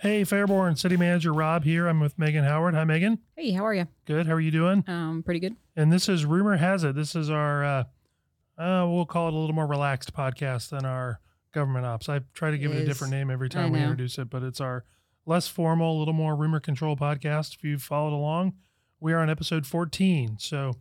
Hey, Fairborn City Manager Rob here. I'm with Megan Howard. Hi, Megan. Hey, how are you? Good. How are you doing? Um, pretty good. And this is Rumor Has It. This is our, uh, uh, we'll call it a little more relaxed podcast than our government ops. I try to give it, It a different name every time we introduce it, but it's our less formal, a little more rumor control podcast. If you've followed along, we are on episode 14. So,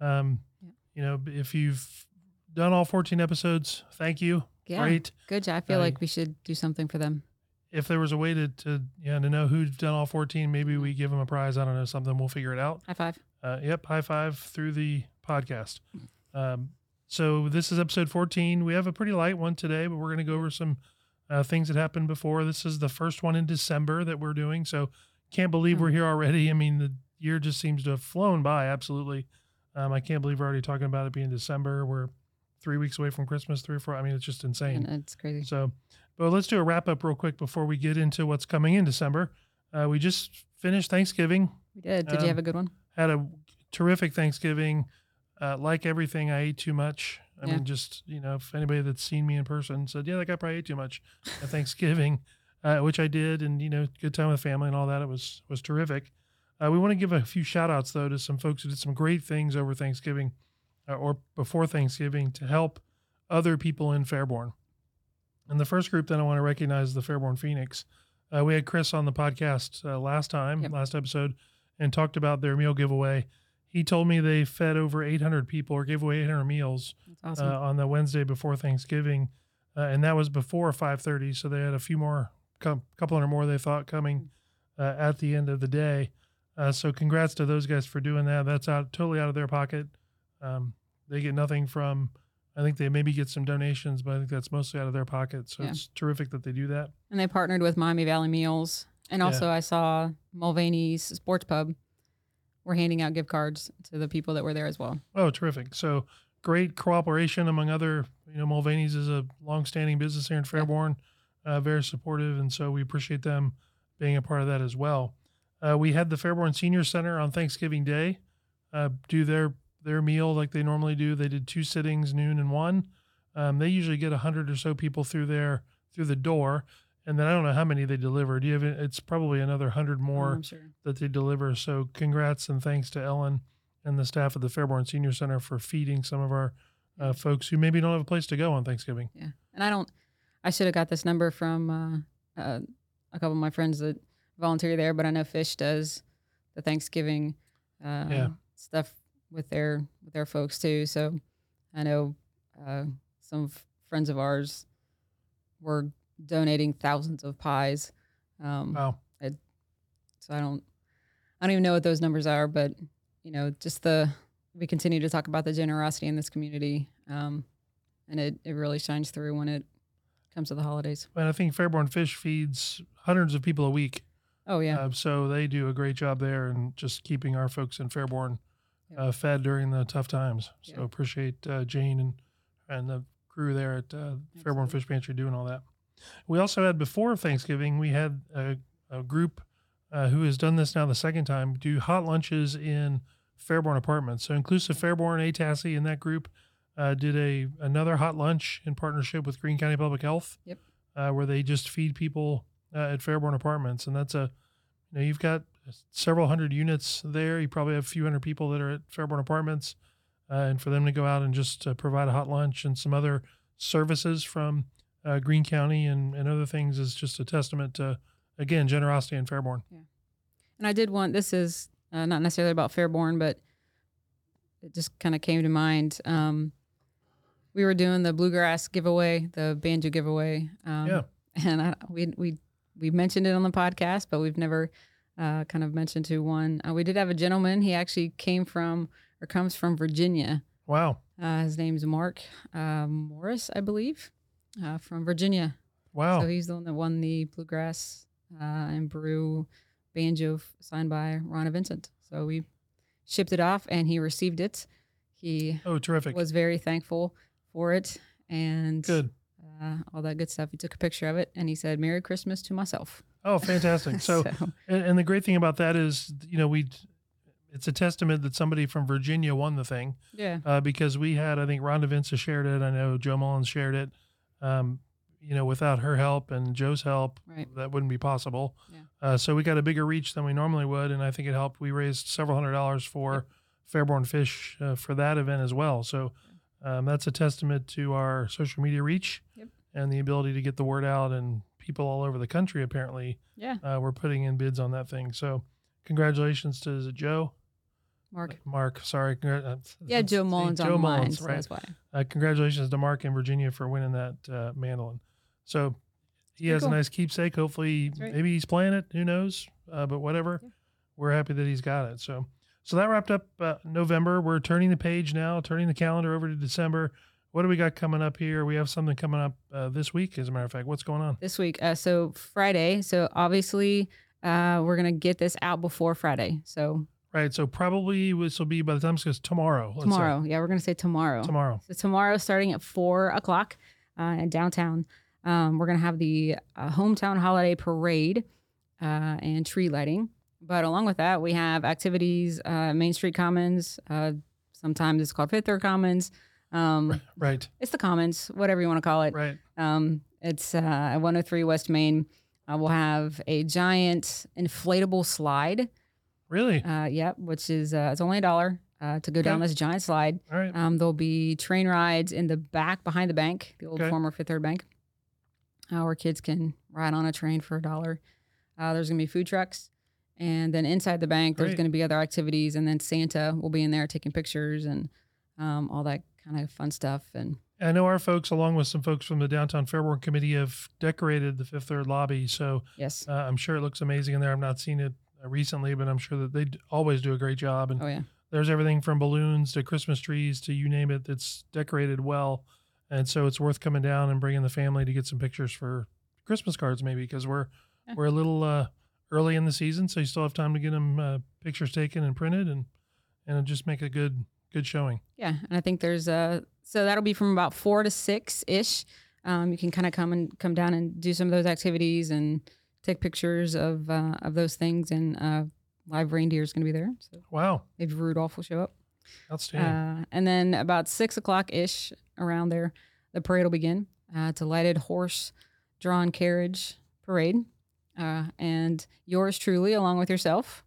um, Yeah. you know, if you've done all 14 episodes, thank you. Yeah, Great. good job. I feel Uh, like we should do something for them. If there was a way to, to yeah to know who's done all 14 maybe we give them a prize. I don't know something. We'll figure it out. High five. uh, yep high five through the podcast. Um, so this is episode 14 we have a pretty light one today but we're going to go over some uh, things that happened before. This is the first one in december that we're doing so can't believe we're here already. I mean the year just seems to have flown by absolutely. Um, i can't believe we're already talking about it being december. We're three weeks away from christmas three or four i mean it's just insane. And it's crazy. so, but let's do a wrap up real quick before we get into what's coming in December. Uh, we just finished Thanksgiving, We did. Did um, you have a good one? had a terrific Thanksgiving. Uh, like everything, I ate too much. I Yeah. mean, just, you know, if anybody that's seen me in person said, yeah, that guy probably ate too much at Thanksgiving, uh, which I did. And, you know, good time with family and all that. It was, was terrific. Uh, we want to give a few shout outs, though, to some folks who did some great things over Thanksgiving uh, or before Thanksgiving to help other people in Fairborn. And the first group that I want to recognize is the Fairborn Phoenix. Uh, we had Chris on the podcast uh, last time, Yep. last episode, and talked about their meal giveaway. He told me they fed over 800 people or gave away 800 meals awesome. uh, on the Wednesday before Thanksgiving, uh, and that was before 5:30. So they had a few more, cou- couple hundred more they thought coming uh, at the end of the day. Uh, so congrats to those guys for doing that. That's out totally out of their pocket. Um, they get nothing from. I think they maybe get some donations, but I think that's mostly out of their pocket. So Yeah. it's terrific that they do that. and they partnered with Miami Valley Meals. And Yeah. also, I saw Mulvaney's Sports Pub. We're handing out gift cards to the people that were there as well. Oh, terrific! So great cooperation among other. You know, Mulvaney's is a longstanding business here in Fairborn, uh, very supportive, and so we appreciate them being a part of that as well. Uh, we had the Fairborn Senior Center on Thanksgiving Day uh, do their their meal like they normally do. They did two sittings, noon and one. Um, they usually get a hundred or so people through there through the door, and then I don't know how many they delivered. You have it's probably another hundred more I'm sure. that they deliver. So congrats and thanks to Ellen and the staff of the Fairborn Senior Center for feeding some of our uh, folks who maybe don't have a place to go on Thanksgiving. Yeah. And I don't, I should have got this number from uh, uh, a couple of my friends that volunteer there, but I know Fish does the Thanksgiving uh, Yeah. stuff with their with their folks too. So I know uh, some f- friends of ours were donating thousands of pies. Um, Wow. so I don't, I don't even know what those numbers are, but you know, just the we continue to talk about the generosity in this community, um, and it it really shines through when it comes to the holidays. And I think Fairborn Fish feeds hundreds of people a week. Oh yeah, Uh, so they do a great job there and just keeping our folks in Fairborn. Uh, fed during the tough times. So Yeah. appreciate uh, Jane and and the crew there at uh, Fairborn Fish Pantry doing all that. We also had before Thanksgiving, we had a, a group uh, who has done this now the second time do hot lunches in Fairborn apartments. So inclusive Fairborn, ATASI, and that group uh, did a another hot lunch in partnership with Greene County Public Health. Yep. Uh, where they just feed people uh, at Fairborn apartments, and that's a you know you've got several hundred units there. You probably have a few hundred people that are at Fairborn Apartments, uh, and for them to go out and just uh, provide a hot lunch and some other services from uh, Greene County and, and other things is just a testament to again generosity in Fairborn. Yeah. And I did want this is uh, not necessarily about Fairborn, but it just kind of came to mind. Um, we were doing the bluegrass giveaway, the banjo giveaway. Um, Yeah. and I, we we we mentioned it on the podcast, but we've never uh, kind of mentioned to one. Uh, we did have a gentleman. He actually came from or comes from Virginia. Wow, Uh, his name's Mark uh, Morris, I believe, uh, from Virginia. wow, So he's the one that won the bluegrass uh, and brew banjo signed by Rhonda Vincent. So we shipped it off, and he received it. He oh terrific, was very thankful for it, and good. Uh, all that good stuff. He took a picture of it, and he said, "Merry Christmas to myself." Oh, fantastic. So, and, and the great thing about that is, you know, we, it's a testament that somebody from Virginia won the thing. yeah, uh, because we had, I think Rhonda Vincent shared it. I know Joe Mullins shared it. Um, you know, without her help and Joe's help, Right. that wouldn't be possible. Yeah. Uh, so we got a bigger reach than we normally would, and I think it helped. We raised several hundred dollars for Fairborn Fish uh, for that event as well. So um, that's a testament to our social media reach Yep. and the ability to get the word out. And people all over the country apparently Yeah. uh, were putting in bids on that thing. So congratulations to is it Joe, Mark. Mark. Sorry, uh, Yeah, Joe Mullins Joe on mine, Mullins, so right? that's why. Uh, congratulations to Mark in Virginia for winning that uh, mandolin. So he Pretty has cool. a nice keepsake. Hopefully, right. maybe he's playing it. Who knows? Uh, but whatever, Yeah. we're happy that he's got it. So, so that wrapped up uh, November. We're turning the page now, turning the calendar over to December. What do we got coming up here? We have something coming up uh, this week, as a matter of fact. What's going on? This week, uh, so Friday. So obviously, uh, we're gonna get this out before Friday. So Right. So probably this will be by the time it goes tomorrow. let's say. tomorrow, yeah, we're gonna say tomorrow. Tomorrow. So tomorrow, starting at four o'clock uh, in downtown, um, we're gonna have the uh, hometown holiday parade uh, and tree lighting. But along with that, we have activities, uh, Main Street Commons. Uh, sometimes it's called Fifth Third Commons. Um, Right. it's the Commons, whatever you want to call it. Right. Um, it's uh, at 103 West Main. Uh, we'll have a giant inflatable slide. Really? Uh, yep, which is uh, it's only a dollar uh, to go down this giant slide. All right. Um, there'll be train rides in the back behind the bank, the old Okay. former Fifth Third Bank, Our kids can ride on a train for a dollar. Uh, there's gonna be food trucks, and then inside the bank, there's gonna be other activities, and then Santa will be in there taking pictures and um, all that kind of fun stuff. And I know our folks, along with some folks from the Downtown Fairborn Committee, have decorated the Fifth Third lobby. So yes, uh, I'm sure it looks amazing in there. I've not seen it uh, recently, but I'm sure that they d- always do a great job. And oh yeah, there's everything from balloons to Christmas trees to you name it that's decorated well. And so it's worth coming down and bringing the family to get some pictures for Christmas cards, maybe because we're Yeah. we're a little uh, early in the season, so you still have time to get them uh, pictures taken and printed, and and just make a good good showing. yeah. And I think there's uh so that'll be from about four to six ish. Um, you can kind of come and come down and do some of those activities and take pictures of uh, of those things. And uh, live reindeer is going to be there, so Wow, maybe Rudolph will show up. outstanding! Uh, and then about six o'clock ish around there, the parade will begin. Uh, it's a lighted horse drawn carriage parade. Uh, and yours truly, along with yourself,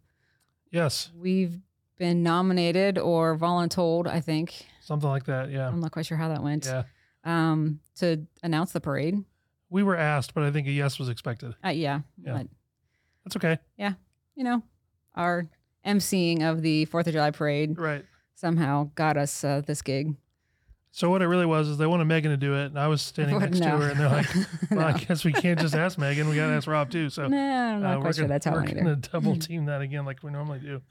yes, we've been nominated or voluntold, I think. something like that. Yeah, I'm not quite sure how that went. yeah. Um, to announce the parade. We were asked, but I think a yes was expected. Uh, yeah. Yeah. But, That's okay. Yeah. You know, our emceeing of the Fourth of July parade Right. somehow got us uh, this gig. So what it really was is they wanted Megan to do it, and I was standing next no. to her, and they're like, "Well, I guess we can't just ask Megan. We got to ask Rob too." So no, I'm not uh, quite sure that's how we're gonna double team that again, like we normally do.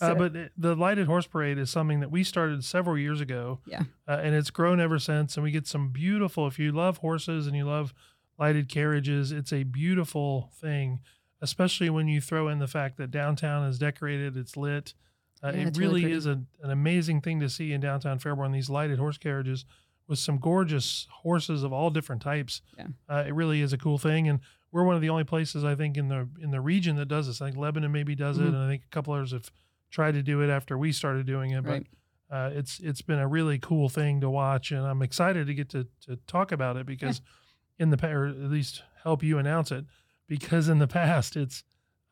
uh, but it- the lighted horse parade is something that we started several years ago. Yeah. uh, and it's grown ever since. And we get some beautiful. If you love horses and you love lighted carriages, it's a beautiful thing. Especially when you throw in the fact that downtown is decorated, it's lit. Uh, Yeah, it really really is a, an amazing thing to see in downtown Fairborn. These lighted horse carriages with some gorgeous horses of all different types. Yeah. Uh, it really is a cool thing, and we're one of the only places I think in the in the region that does this. I think Lebanon maybe does it, Mhm. and I think a couple others have tried to do it after we started doing it. Right. But uh, it's it's been a really cool thing to watch, and I'm excited to get to to talk about it because in the past, or at least help you announce it, because in the past it's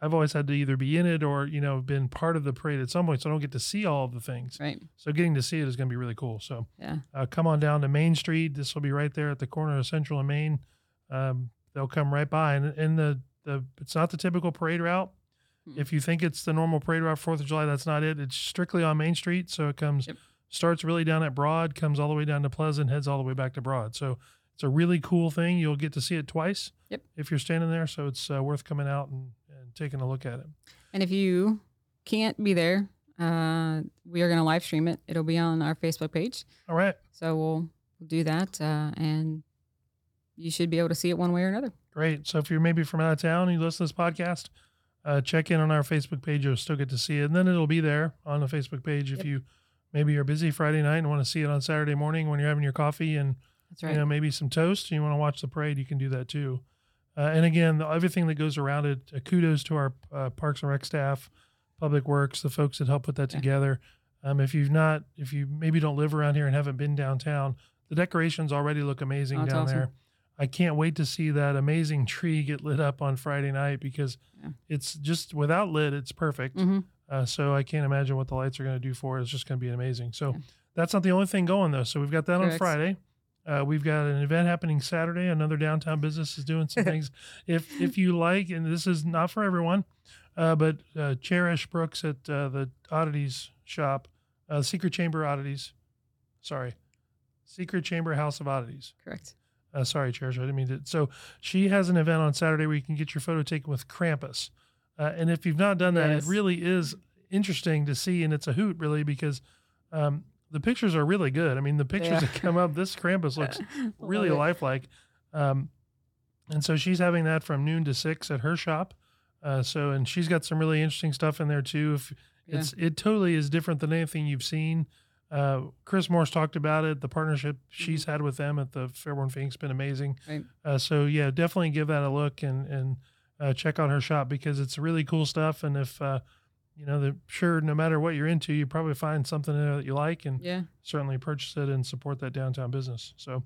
I've always had to either be in it or you know been part of the parade at some point, so I don't get to see all of the things. Right. So getting to see it is going to be really cool. So Yeah. uh, come on down to Main Street. This will be right there at the corner of Central and Main. Um, they'll come right by, and and the the it's not the typical parade route. Mm. If you think it's the normal parade route Fourth of July, that's not it. It's strictly on Main Street, so it comes Yep. starts really down at Broad, comes all the way down to Pleasant, heads all the way back to Broad. So it's a really cool thing. You'll get to see it twice. Yep. If you're standing there, so it's uh, worth coming out and, and taking a look at it. And if you can't be there, uh, we are going to live stream it. It'll be on our Facebook page. All right. So we'll, we'll do that. Uh, and you should be able to see it one way or another. Great. So if you're maybe from out of town and you listen to this podcast, uh, check in on our Facebook page. You'll still get to see it. And then it'll be there on the Facebook page if you maybe you're busy Friday night and want to see it on Saturday morning when you're having your coffee and That's right. you know maybe some toast and you want to watch the parade, you can do that too. Uh, and again, the, everything that goes around it. Uh, kudos to our uh, Parks and Rec staff, Public Works, the folks that help put that Yeah. together. Um, if you've not, if you maybe don't live around here and haven't been downtown, the decorations already look amazing Oh, down awesome. there. I can't wait to see that amazing tree get lit up on Friday night because Yeah. it's just without lit, it's perfect. hmm Uh, so I can't imagine what the lights are going to do for it. It's just going to be amazing. So Yeah. that's not the only thing going though. So we've got that on Friday. Uh, we've got an event happening Saturday. Another downtown business is doing some things. If if you like, and this is not for everyone, uh, but uh, Cherish Brooks at uh, the Oddities shop, uh, Secret Chamber Oddities, sorry, Secret Chamber House of Oddities. Correct. Uh, sorry, Cherish, I didn't mean to. So she has an event on Saturday where you can get your photo taken with Krampus. Uh, and if you've not done that, Yes. it really is interesting to see, and it's a hoot, really, because um, the pictures are really good. I mean, the pictures Yeah. that come up, this Krampus looks really lifelike. Um, and so she's having that from noon to six at her shop. Uh, so, and she's got some really interesting stuff in there too. If Yeah. it's, it totally is different than anything you've seen. Uh, Chris Morse talked about it. The partnership she's had with them at the Fairborn Phoenix been amazing. Mm-hmm. Right. Uh, so yeah, definitely give that a look and, and, uh, check out her shop because it's really cool stuff. And if, uh, you know, the sure, no matter what you're into, you probably find something that you like and Yeah. certainly purchase it and support that downtown business. So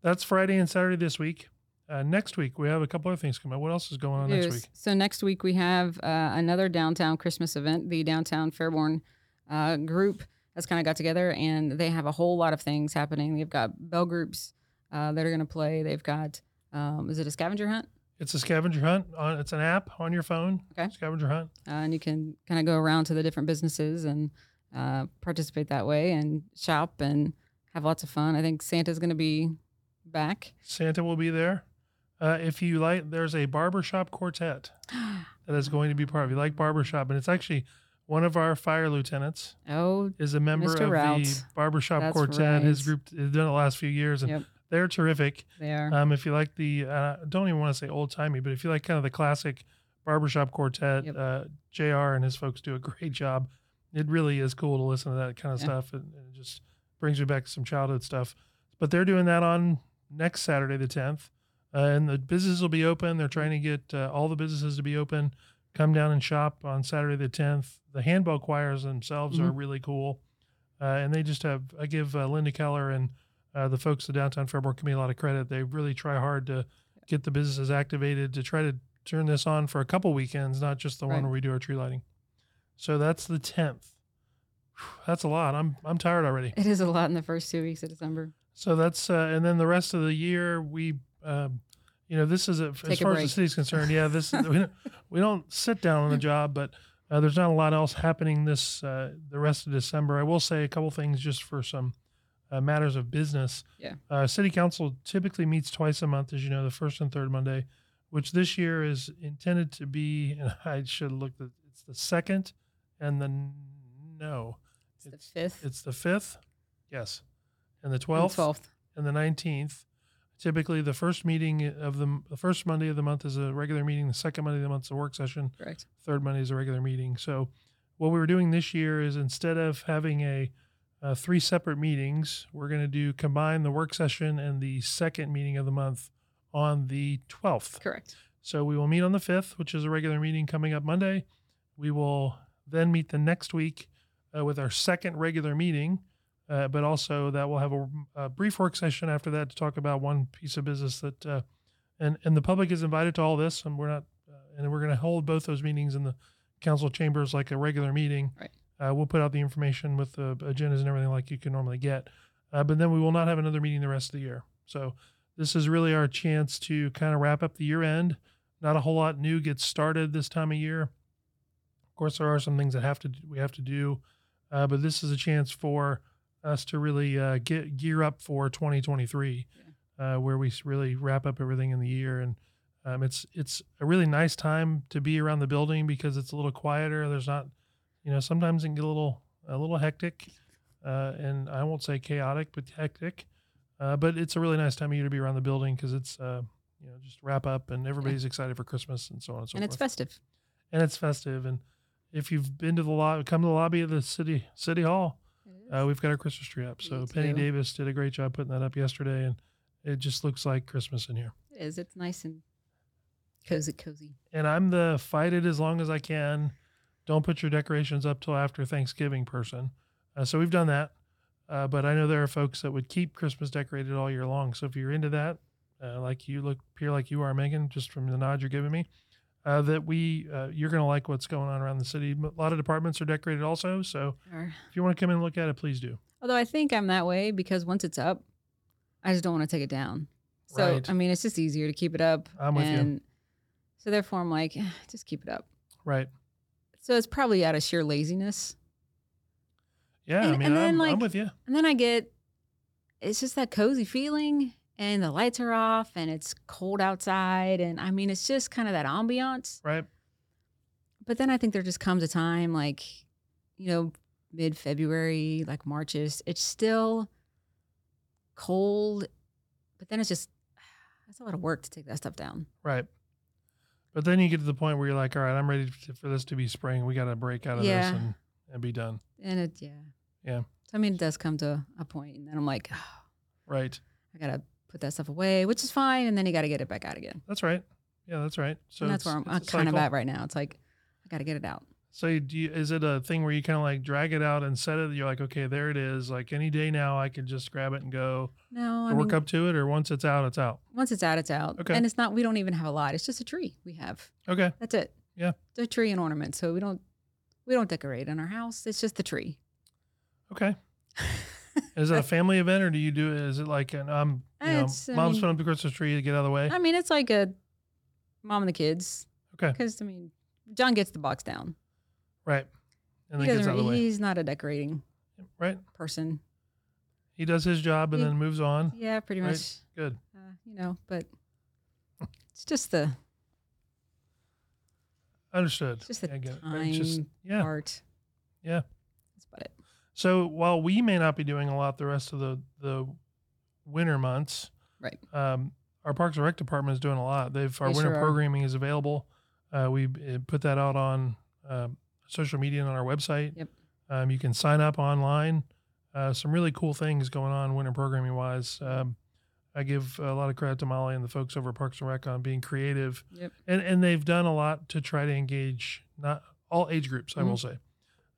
that's Friday and Saturday this week. Uh, next week we have a couple other things coming. up. What else is going on next week? So next week we have uh, another downtown Christmas event. The downtown Fairborn uh, group has kind of got together, and they have a whole lot of things happening. They've got bell groups uh, that are going to play. They've got um, is it a scavenger hunt? It's a scavenger hunt. On, it's an app on your phone. Okay. Scavenger hunt. uh, and you can kind of go around to the different businesses and uh, participate that way and shop and have lots of fun. I think Santa's going to be back. Santa will be there. Uh, if you like, there's a barbershop quartet that is going to be part of. You like barbershop, and it's actually one of our fire lieutenants oh, is a member Mr. of Rout. the barbershop That's quartet. His group has done it the last few years, and Yep. They're terrific. they are. Um, if you like the, uh, don't even want to say old timey, but if you like kind of the classic barbershop quartet, Yep. uh, JR and his folks do a great job. It really is cool to listen to that kind of Yeah. stuff. And, and it just brings me back to some childhood stuff. But they're doing that on next Saturday, the 10th. Uh, and the businesses will be open. They're trying to get uh, all the businesses to be open. Come down and shop on Saturday, the 10th. The handbell choirs themselves are Mhm. really cool. Uh, and they just have, I give uh, Linda Keller and uh, the folks at Downtown Fairborn Committee a lot of credit. They really try hard to get the businesses activated to try to turn this on for a couple weekends, not just the one where we do our tree lighting. So that's the 10th. That's a lot. I'm I'm tired already. it is a lot in the first two weeks of December. So that's uh, and then the rest of the year we, um, you know, this is a, as far as the break. city's concerned. Yeah, this we don't, we don't sit down on the job, but uh, there's not a lot else happening this uh, the rest of December. I will say a couple things just for some uh, matters of business. Yeah. Uh, City Council typically meets twice a month, as you know, the first and third Monday, which this year is intended to be. And I should look at it's the second and the no, It's, It's- the fifth, it's the fifth, yes, and the and twelfth twelfth. and the 19th. Typically, the first meeting of the the first Monday of the month is a regular meeting. The second Monday of the month is a work session. Correct. Third Monday is a regular meeting. So, what we were doing this year is instead of having a uh, three separate meetings, we're going to do combine the work session and the second meeting of the month on the 12th. Correct. So we will meet on the 5th, which is a regular meeting coming up Monday. We will then meet the next week uh, with our second regular meeting, uh, but also that we'll have a, a brief work session after that to talk about one piece of business that, uh, and and the public is invited to all this, and we're not, uh, and we're going to hold both those meetings in the council chambers like a regular meeting. Right. Uh, we'll put out the information with the agendas and everything like you can normally get, uh, but then we will not have another meeting the rest of the year. So this is really our chance to kind of wrap up the year end. Not a whole lot new gets started this time of year. Of course, there are some things that have to we have to do, uh, but this is a chance for us to really uh, get gear up for 2023, uh, where we really wrap up everything in the year. And um, it's it's a really nice time to be around the building because it's a little quieter. There's not, you know, sometimes it can get a little a little hectic, uh, and I won't say chaotic, but hectic. Uh, but it's a really nice time of year to be around the building because it's uh, you know just wrap up and everybody's excited for Christmas and so on and so and forth And it's festive. and it's festive. And if you've been to the lobby, come to the lobby of the city city hall. Uh, we've got our Christmas tree up. So Penny. Davis did a great job putting that up yesterday, and it just looks like Christmas in here. It is. It's nice and cozy, cozy. And I'm the fight it as long as I can. Don't put your decorations up till after Thanksgiving person. Uh, so we've done that. Uh, but I know there are folks that would keep Christmas decorated all year long. So if you're into that, uh, like you look appear like you are, Megan, just from the nod you're giving me. Uh, that we uh, you're going to like what's going on around the city. A lot of departments are decorated also, so Or- if you want to come in and look at it, please do. Although I think I'm that way because once it's up, I just don't want to take it down. So Right. I mean, it's just easier to keep it up. I'm with you. So therefore, I'm like, "Eh, just keep it up. Right? So it's probably out of sheer laziness. Yeah, I mean, and then, I'm, like, I'm with you. And then I get, it's just that cozy feeling, and the lights are off, and it's cold outside, and I mean, it's just kind of that ambiance. Right? But then I think there just comes a time, like, you know, mid February, like Marches, it's still cold, but then it's just, that's a lot of work to take that stuff down. Right. But then you get to the point where you're like, all right, I'm ready for this to be spring. We got to break out of Yeah. this and, and be done. And it, yeah. Yeah. So, I mean, it does come to a point, and then I'm like, oh, Right. I got to put that stuff away, which is fine. And then you got to get it back out again. That's right. Yeah, that's right. So and that's where I'm, uh, a kind of at right now. It's like, I got to get it out. So do you, is it a thing where you kind of like drag it out and set it? You're like, okay, there it is. Like any day now, I can just grab it and go No, I work mean, up to it, or once it's out, it's out. once it's out, it's out. Okay. And it's not, we don't even have a lot. It's just a tree we have. Okay. That's it. Yeah. It's a tree and ornament. So we don't, we don't decorate in our house. It's just the tree. Okay. Is it a family event or do you do it? Is it like an um, you know, mom's mean- putting up the Christmas tree to get out of the way? I mean, it's like a mom and the kids. Okay. Because, I mean, John gets the box down. Right. And he then gets out of the way. he's not a decorating Right. person. He does his job and He- then moves on. Yeah, pretty Right. much. Good. Uh, you know, but it's just the Understood. It's just the Yeah, it. Just- time yeah. part. Yeah. That's about it. So while we may not be doing a lot the rest of the the winter months, Right. um, our Parks and Rec department is doing a lot. They've our They winter sure programming is available. Uh, we uh, put that out on um social media and on our website. Yep. Um, you can sign up online. Uh, some really cool things going on winter programming wise. Um, I give a lot of credit to Molly and the folks over at Parks and Rec on being creative, Yep. and and they've done a lot to try to engage not all age groups. I will Mm-hmm. say,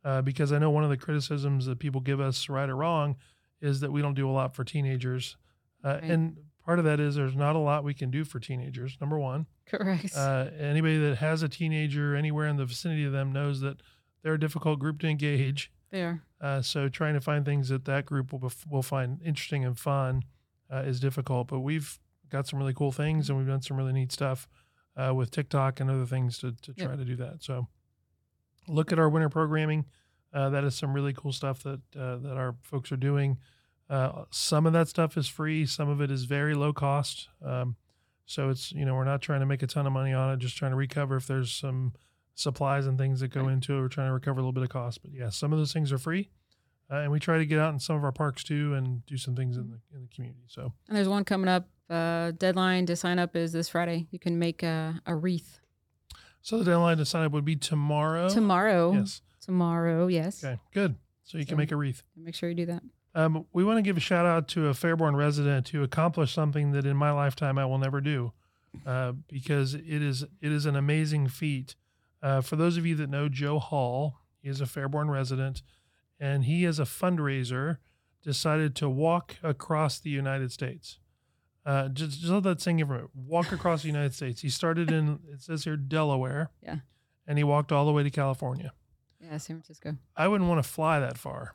uh, because I know one of the criticisms that people give us, right or wrong, is that we don't do a lot for teenagers, uh, Right. and part of that is there's not a lot we can do for teenagers. Number one, Correct. uh, anybody that has a teenager anywhere in the vicinity of them knows that they're a difficult group to engage. there. Uh, so trying to find things that that group will bef- will find interesting and fun uh, is difficult. But we've got some really cool things, and we've done some really neat stuff uh, with TikTok and other things to to Yep. try to do that. So look at our winter programming. Uh, that is some really cool stuff that uh, that our folks are doing. Uh, some of that stuff is free. Some of it is very low cost. Um, so it's you know we're not trying to make a ton of money on it. Just trying to recover if there's some supplies and things that go Right. into it. We're trying to recover a little bit of cost. But yeah, some of those things are free. Uh, and we try to get out in some of our parks too and do some things in the in the community. So And there's one coming up. Uh, deadline to sign up is this Friday. You can make a, a wreath so the deadline to sign up would be tomorrow. tomorrow. Yes. Tomorrow, yes. Okay. Good. So you can make a wreath. Make sure you do that. Um, we want to give a shout out to a Fairborn resident who accomplished something that in my lifetime I will never do, uh, because it is it is an amazing feat. Uh, for those of you that know Joe Hall, he is a Fairborn resident, and he as a fundraiser decided to walk across the United States. Uh, just, just let that sink in from it. Walk across the United States. He started in it says here Delaware, Yeah. and he walked all the way to California. Yeah, San Francisco. I wouldn't want to fly that far.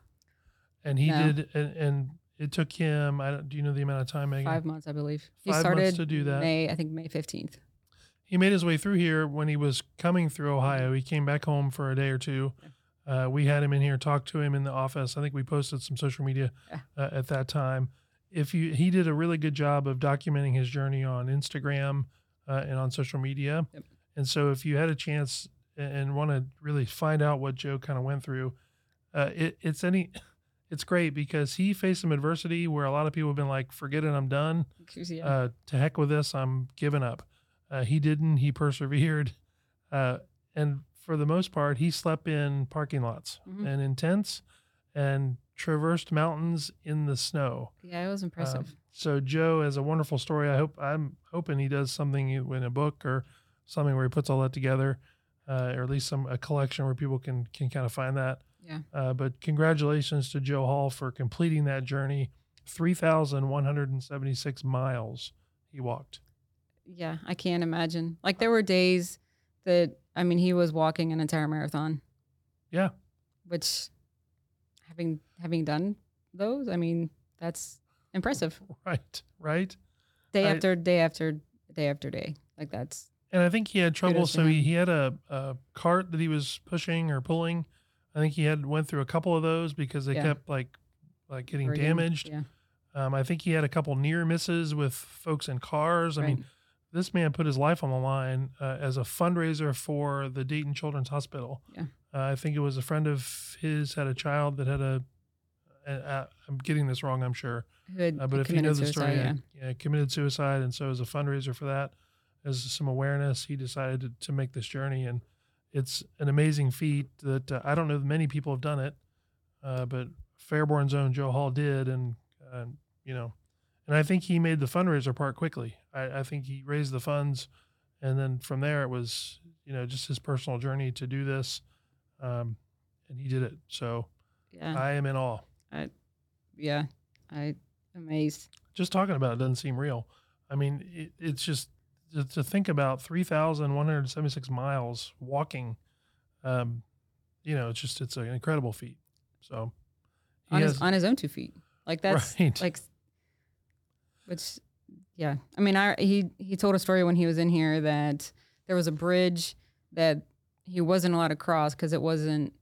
And he No. did, and, and it took him. I don't, do you know the amount of time, Megan? Five months, I believe. He Five months started to do that. May, I think May 15th. He made his way through here when he was coming through Ohio. He came back home for a day or two. Uh, we had him in here, talked to him in the office. I think we posted some social media Yeah. uh, at that time. If you, he did a really good job of documenting his journey on Instagram uh, and on social media. Yep. And so, if you had a chance and, and want to really find out what Joe kind of went through, uh, it, it's any, it's great because he faced some adversity where a lot of people have been like, "Forget it, I'm done." Yeah. uh, to heck with this, I'm giving up. Uh, he didn't. He persevered, uh, and for the most part, he slept in parking lots Mhm. and in tents, and traversed mountains in the snow. yeah, it was impressive. Um, so Joe has a wonderful story. I hope I'm hoping he does something in a book or something where he puts all that together, uh, or at least some a collection where people can can kind of find that. Yeah. Uh, but congratulations to Joe Hall for completing that journey, three thousand one hundred and seventy six miles he walked. Yeah, I can't imagine. Like there were days that I mean he was walking an entire marathon. Yeah. Which having having done those, I mean, that's impressive. Right. Right. Day I- after day after day after day. Like that's And I think he had trouble. So he, he had a, a cart that he was pushing or pulling. I think he had went through a couple of those because they Yeah. kept like like getting hurting. damaged. Yeah. Um, I think he had a couple near misses with folks in cars. I right. mean, this man put his life on the line uh, as a fundraiser for the Dayton Children's Hospital. Yeah. Uh, I think it was a friend of his had a child that had a. I'm getting this wrong, I'm sure. Who had Uh, but if you know the story, yeah. yeah, committed suicide, and so as a fundraiser for that, as some awareness, he decided to, to make this journey, and it's an amazing feat that uh, I don't know that many people have done it, uh, but Fairborn's own Joe Hall did, and uh, you know, and I think he made the fundraiser part quickly. I, I think he raised the funds, and then from there it was you know just his personal journey to do this, um, and he did it. So yeah. I am in awe. I, yeah. I amazed. just talking about it doesn't seem real. I mean, it, it's just to, to think about 3,176 miles walking, um, you know, it's just, it's an incredible feat. So On has, his on his own two feet. Like that's right. like which yeah i mean i he he told a story when he was in here that there was a bridge that he wasn't allowed to cross because it wasn't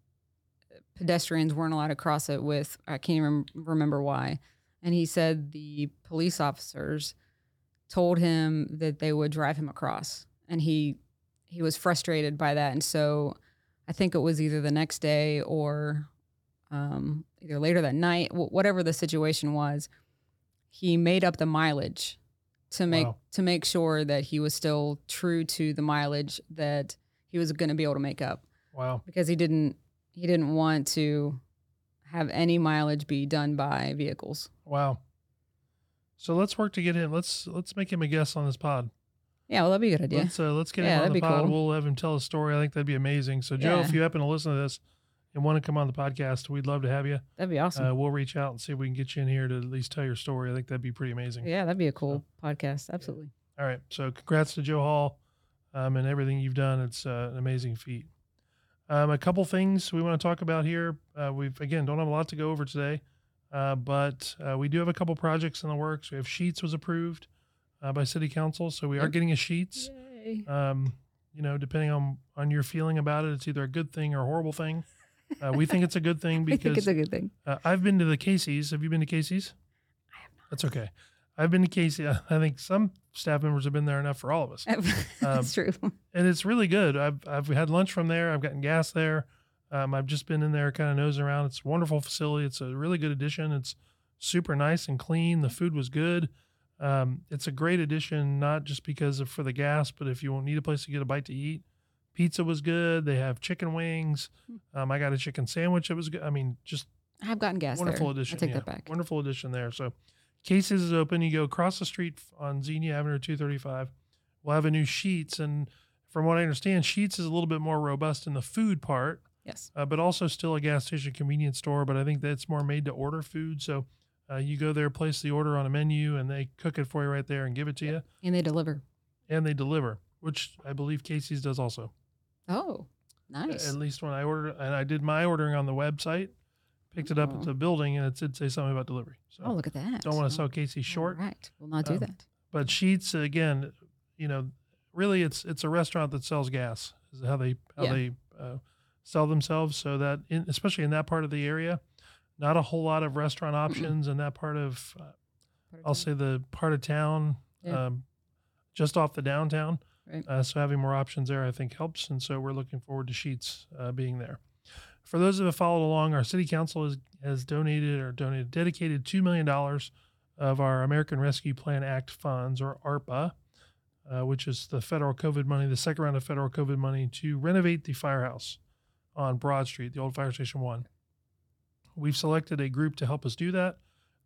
pedestrians weren't allowed to cross it with i can't even remember why and he said the police officers told him that they would drive him across and he he was frustrated by that and so i think it was either the next day or um, either later that night wh- whatever the situation was he made up the mileage to make Wow. to make sure that he was still true to the mileage that he was going to be able to make up wow. because he didn't he didn't want to have any mileage be done by vehicles. Wow. So let's work to get him. Let's, let's make him a guest on this pod. Yeah, well, that'd be a good idea. Let's, uh, let's get Yeah, him on the pod. cool. We'll have him tell a story. I think that'd be amazing. So Joe, if you happen to listen to this and want to come on the podcast, we'd love to have you. That'd be awesome. Uh, we'll reach out and see if we can get you in here to at least tell your story. I think that'd be pretty amazing. yeah, that'd be a cool podcast. Absolutely. All right. So congrats to Joe Hall um, and everything you've done. It's uh, an amazing feat. Um, a couple things we want to talk about here. Uh, we've again don't have a lot to go over today, uh, but uh, we do have a couple projects in the works. We have Sheetz was approved uh, by City Council, so we are getting a Sheetz. Um, you know, depending on on your feeling about it, it's either a good thing or a horrible thing. Uh, we think it's a good thing I think because it's a good thing. uh, I've been to the Casey's. Have you been to Casey's? That's okay. I've been to Casey. I think some staff members have been there enough for all of us, That's true. and it's really good. I've I've had lunch from there. I've gotten gas there. Um, I've just been in there, kind of nosing around. It's a wonderful facility. It's a really good addition. It's super nice and clean. The food was good. Um, it's a great addition, not just because of for the gas, but if you need a place to get a bite to eat. Pizza was good. They have chicken wings. Um, I got a chicken sandwich. It was good. I mean, just I've gotten gas wonderful there. addition. I take yeah. that back. Wonderful addition there. So, Casey's is open. You go across the street on Xenia Avenue 235. We'll have a new Sheetz, and from what I understand, Sheetz is a little bit more robust in the food part, Yes. uh, but also still a gas station convenience store. But I think that's more made to order food. So, uh, you go there, place the order on a menu, and they cook it for you right there and give it to you, And they deliver. and they deliver, which I believe Casey's does also. Oh, nice. At least when I ordered, and I did my ordering on the website, picked it up Oh. at the building, and it did say something about delivery. So oh, look at that. don't want to Oh, sell Casey short, Right. We'll not do Um, that. but Sheetz again, you know, really it's it's a restaurant that sells gas. Is how they how Yeah. they uh, sell themselves. So that in, especially in that part of the area, not a whole lot of restaurant options in that part of uh, I'll say the part of town, Yeah. um, just off the downtown. Right. Uh, so having more options there, I think, helps. And so we're looking forward to Sheetz uh, being there. For those that have followed along, our city council has, has donated or donated dedicated two million dollars of our American Rescue Plan Act funds, or ARPA, uh, which is the federal COVID money, the second round of federal COVID money, to renovate the firehouse on Broad Street, the old fire station one. We've selected a group to help us do that.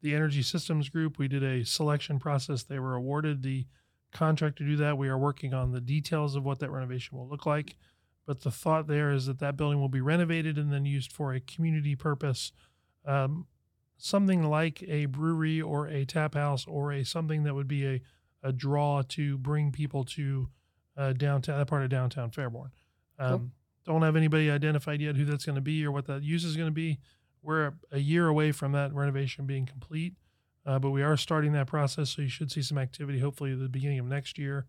The Energy Systems Group, we did a selection process. They were awarded the contract to do that. We are working on the details of what that renovation will look like. But the thought there is that that building will be renovated and then used for a community purpose, um, something like a brewery or a tap house or a something that would be a, a draw to bring people to uh, downtown, that part of downtown Fairborn. Um, Don't have anybody identified yet who that's going to be or what that use is going to be. We're a year away from that renovation being complete, uh, but we are starting that process. So you should see some activity hopefully at the beginning of next year,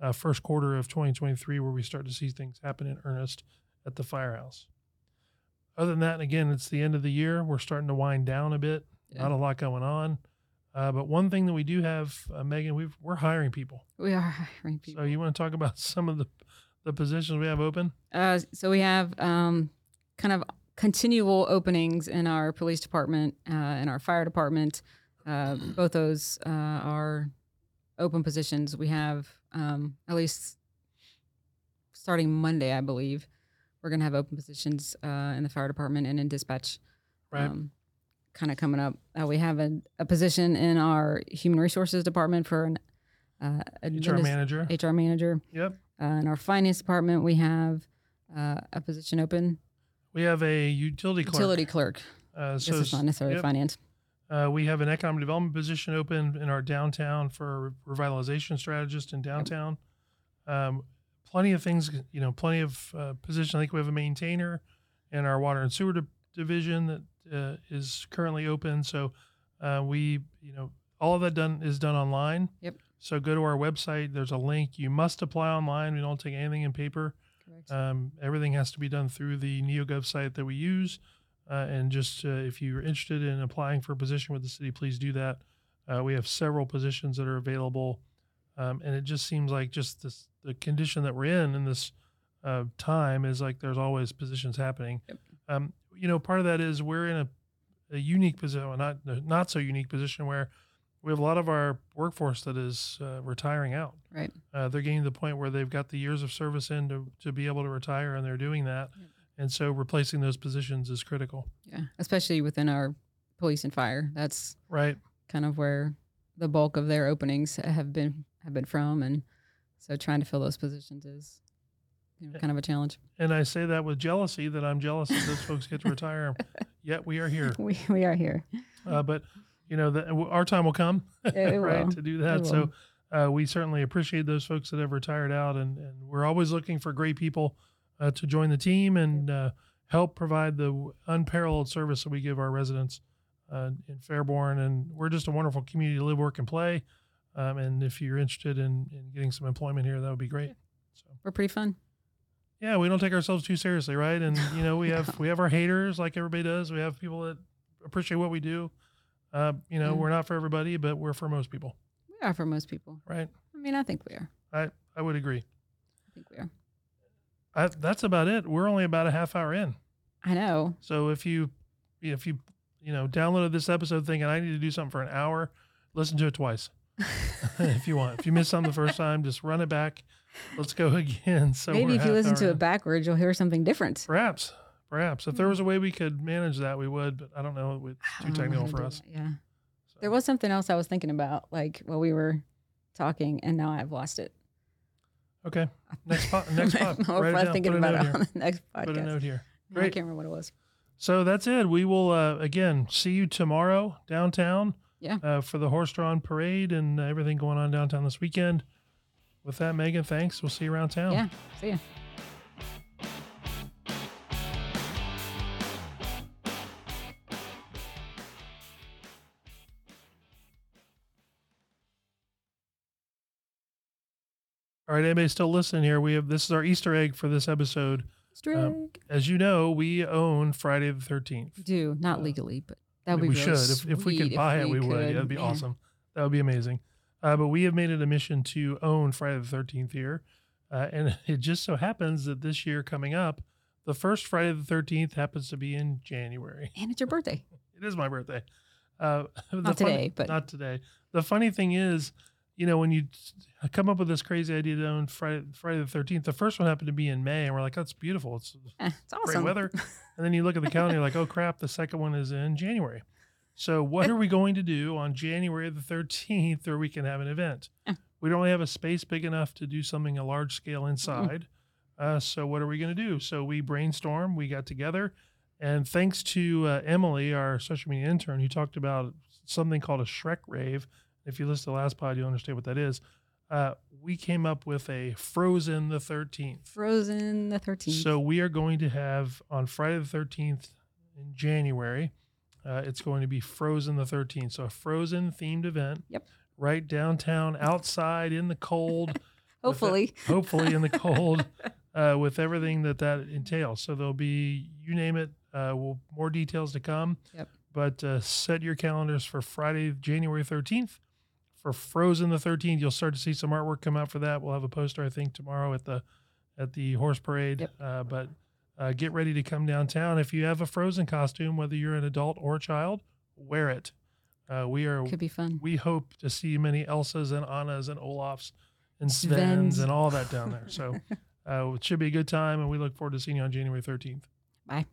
uh, first quarter of 2023, where we start to see things happen in earnest at the firehouse. Other than that, again, it's the end of the year. We're starting to wind down a bit. Yeah. Not a lot going on. Uh, but one thing that we do have, uh, Megan, we've, we're hiring people. We are hiring people. So you want to talk about some of the the positions we have open? Uh, so we have um, kind of continual openings in our police department uh, and our fire department. Uh, both those uh, are open positions. We have um, at least starting Monday, I believe, we're going to have open positions uh, in the fire department and in dispatch. Right. kind of coming up. Uh, we have a, a position in our human resources department for an uh, HR administ- manager. HR manager. Yep. Uh, in our finance department, we have uh, a position open, We have a utility clerk. utility clerk. Uh, This is not necessarily yep. finance. Uh, we have an economic development position open in our downtown for a revitalization strategist in downtown. Um, plenty of things, you know, plenty of uh, positions. I think we have a maintainer in our water and sewer di- division that uh, is currently open. So uh, we, you know, all of that done is done online. Yep. So go to our website. There's a link. You must apply online. We don't take anything in paper. Um, everything has to be done through the NeoGov site that we use. Uh, and just uh, if you're interested in applying for a position with the city, please do that. Uh, we have several positions that are available. Um, and it just seems like just this, the condition that we're in in this uh, time is like there's always positions happening. Yep. Um, you know, part of that is we're in a, a unique position, well, not not so unique position where we have a lot of our workforce that is uh, retiring out right. uh, they're getting to the point where they've got the years of service in to, to be able to retire and they're doing that and so replacing those positions is critical Yeah. Especially within our police and fire. That's right kind of where the bulk of their openings have been have been from, and so trying to fill those positions is you know, kind of a challenge. and i say that with jealousy that i'm jealous that those folks get to retire yet we are here We we are here. uh, but you know the, our time will come right will. to do that It so uh, we certainly appreciate those folks that have retired out and, and we're always looking for great people uh, to join the team and uh, help provide the unparalleled service that we give our residents uh, in Fairborn. And we're just a wonderful community to live, work, and play. Um, and if you're interested in, in getting some employment here, that would be great. So We're pretty fun. yeah, we don't take ourselves too seriously, right? And you know, we have we have our haters like everybody does. We have people that appreciate what we do. Uh, you know, Yeah. we're not for everybody, but we're for most people, We are for most people. right? I mean, I think we are. I I would agree. I think we are. I, that's about it. We're only about a half hour in. I know. So if you if you you know downloaded this episode thinking I need to do something for an hour, listen to it twice if you want. If you missed something the first time, just run it back. Let's go again. So Maybe if you listen to in. it backwards, you'll hear something different. perhaps perhaps if there was a way we could manage that, we would. But I don't know. It's too technical for us. Yeah. So- There was something else I was thinking about, like while we were talking, and now I've lost it. Okay. Next po- next pod. Write it down. thinking Put a about note it here. on the next podcast. Put a note here. I Great. can't remember what it was. So that's it. We will uh, again see you tomorrow downtown. Yeah. Uh, for the horse-drawn parade and everything going on downtown this weekend. With that, Megan, thanks. We'll see you around town. Yeah. See ya. All right, anybody still listening here? We have this is our Easter egg for this episode. Strike. As you know, we own Friday the Thirteenth. Do not uh, legally, but that would we be should. really If, if we could buy it, we would. Yeah, that'd be awesome. That would be amazing. Uh, but we have made it a mission to own Friday the Thirteenth here, uh, and it just so happens that this year coming up, the first Friday the Thirteenth happens to be in January. And it's your birthday. It is my birthday. Uh, Not funny- today, but not today. The funny thing is, you know, when you come up with this crazy idea to own Friday, Friday the Thirteenth, the first one happened to be in May, and we're like, "That's beautiful. It's Eh, it's great awesome. weather." And then you look at the calendar, you're like, "Oh crap, the second one is in January." So what are we going to do on January the thirteenth, where we can have an event? Eh. We don't have a space big enough to do something a large scale inside. Uh, so what are we going to do? So we brainstorm, We got together, and thanks to uh, Emily, our social media intern, who talked about something called a Shrek rave. If you listen to the last pod, you'll understand what that is. Uh, we came up with a Frozen the 13th. Frozen the 13th. So we are going to have on Friday the 13th in January, uh, it's going to be Frozen the 13th. So a Frozen themed event. Yep. Right downtown, outside in the cold. Hopefully. hopefully in the cold, uh, with everything that that entails. So there'll be you name it. Uh, will more details to come. Yep. But uh, set your calendars for Friday, January 13th. For Frozen the 13th, you'll start to see some artwork come out for that. We'll have a poster, I think, tomorrow at the at the horse parade. Yep. Uh, but uh, get ready to come downtown. If you have a Frozen costume, whether you're an adult or a child, wear it. Uh, we are Could be fun. we hope to see many Elsas and Annas and Olafs and Svens, Svens. and all that down there. So uh, it should be a good time, and we look forward to seeing you on January 13th. Bye.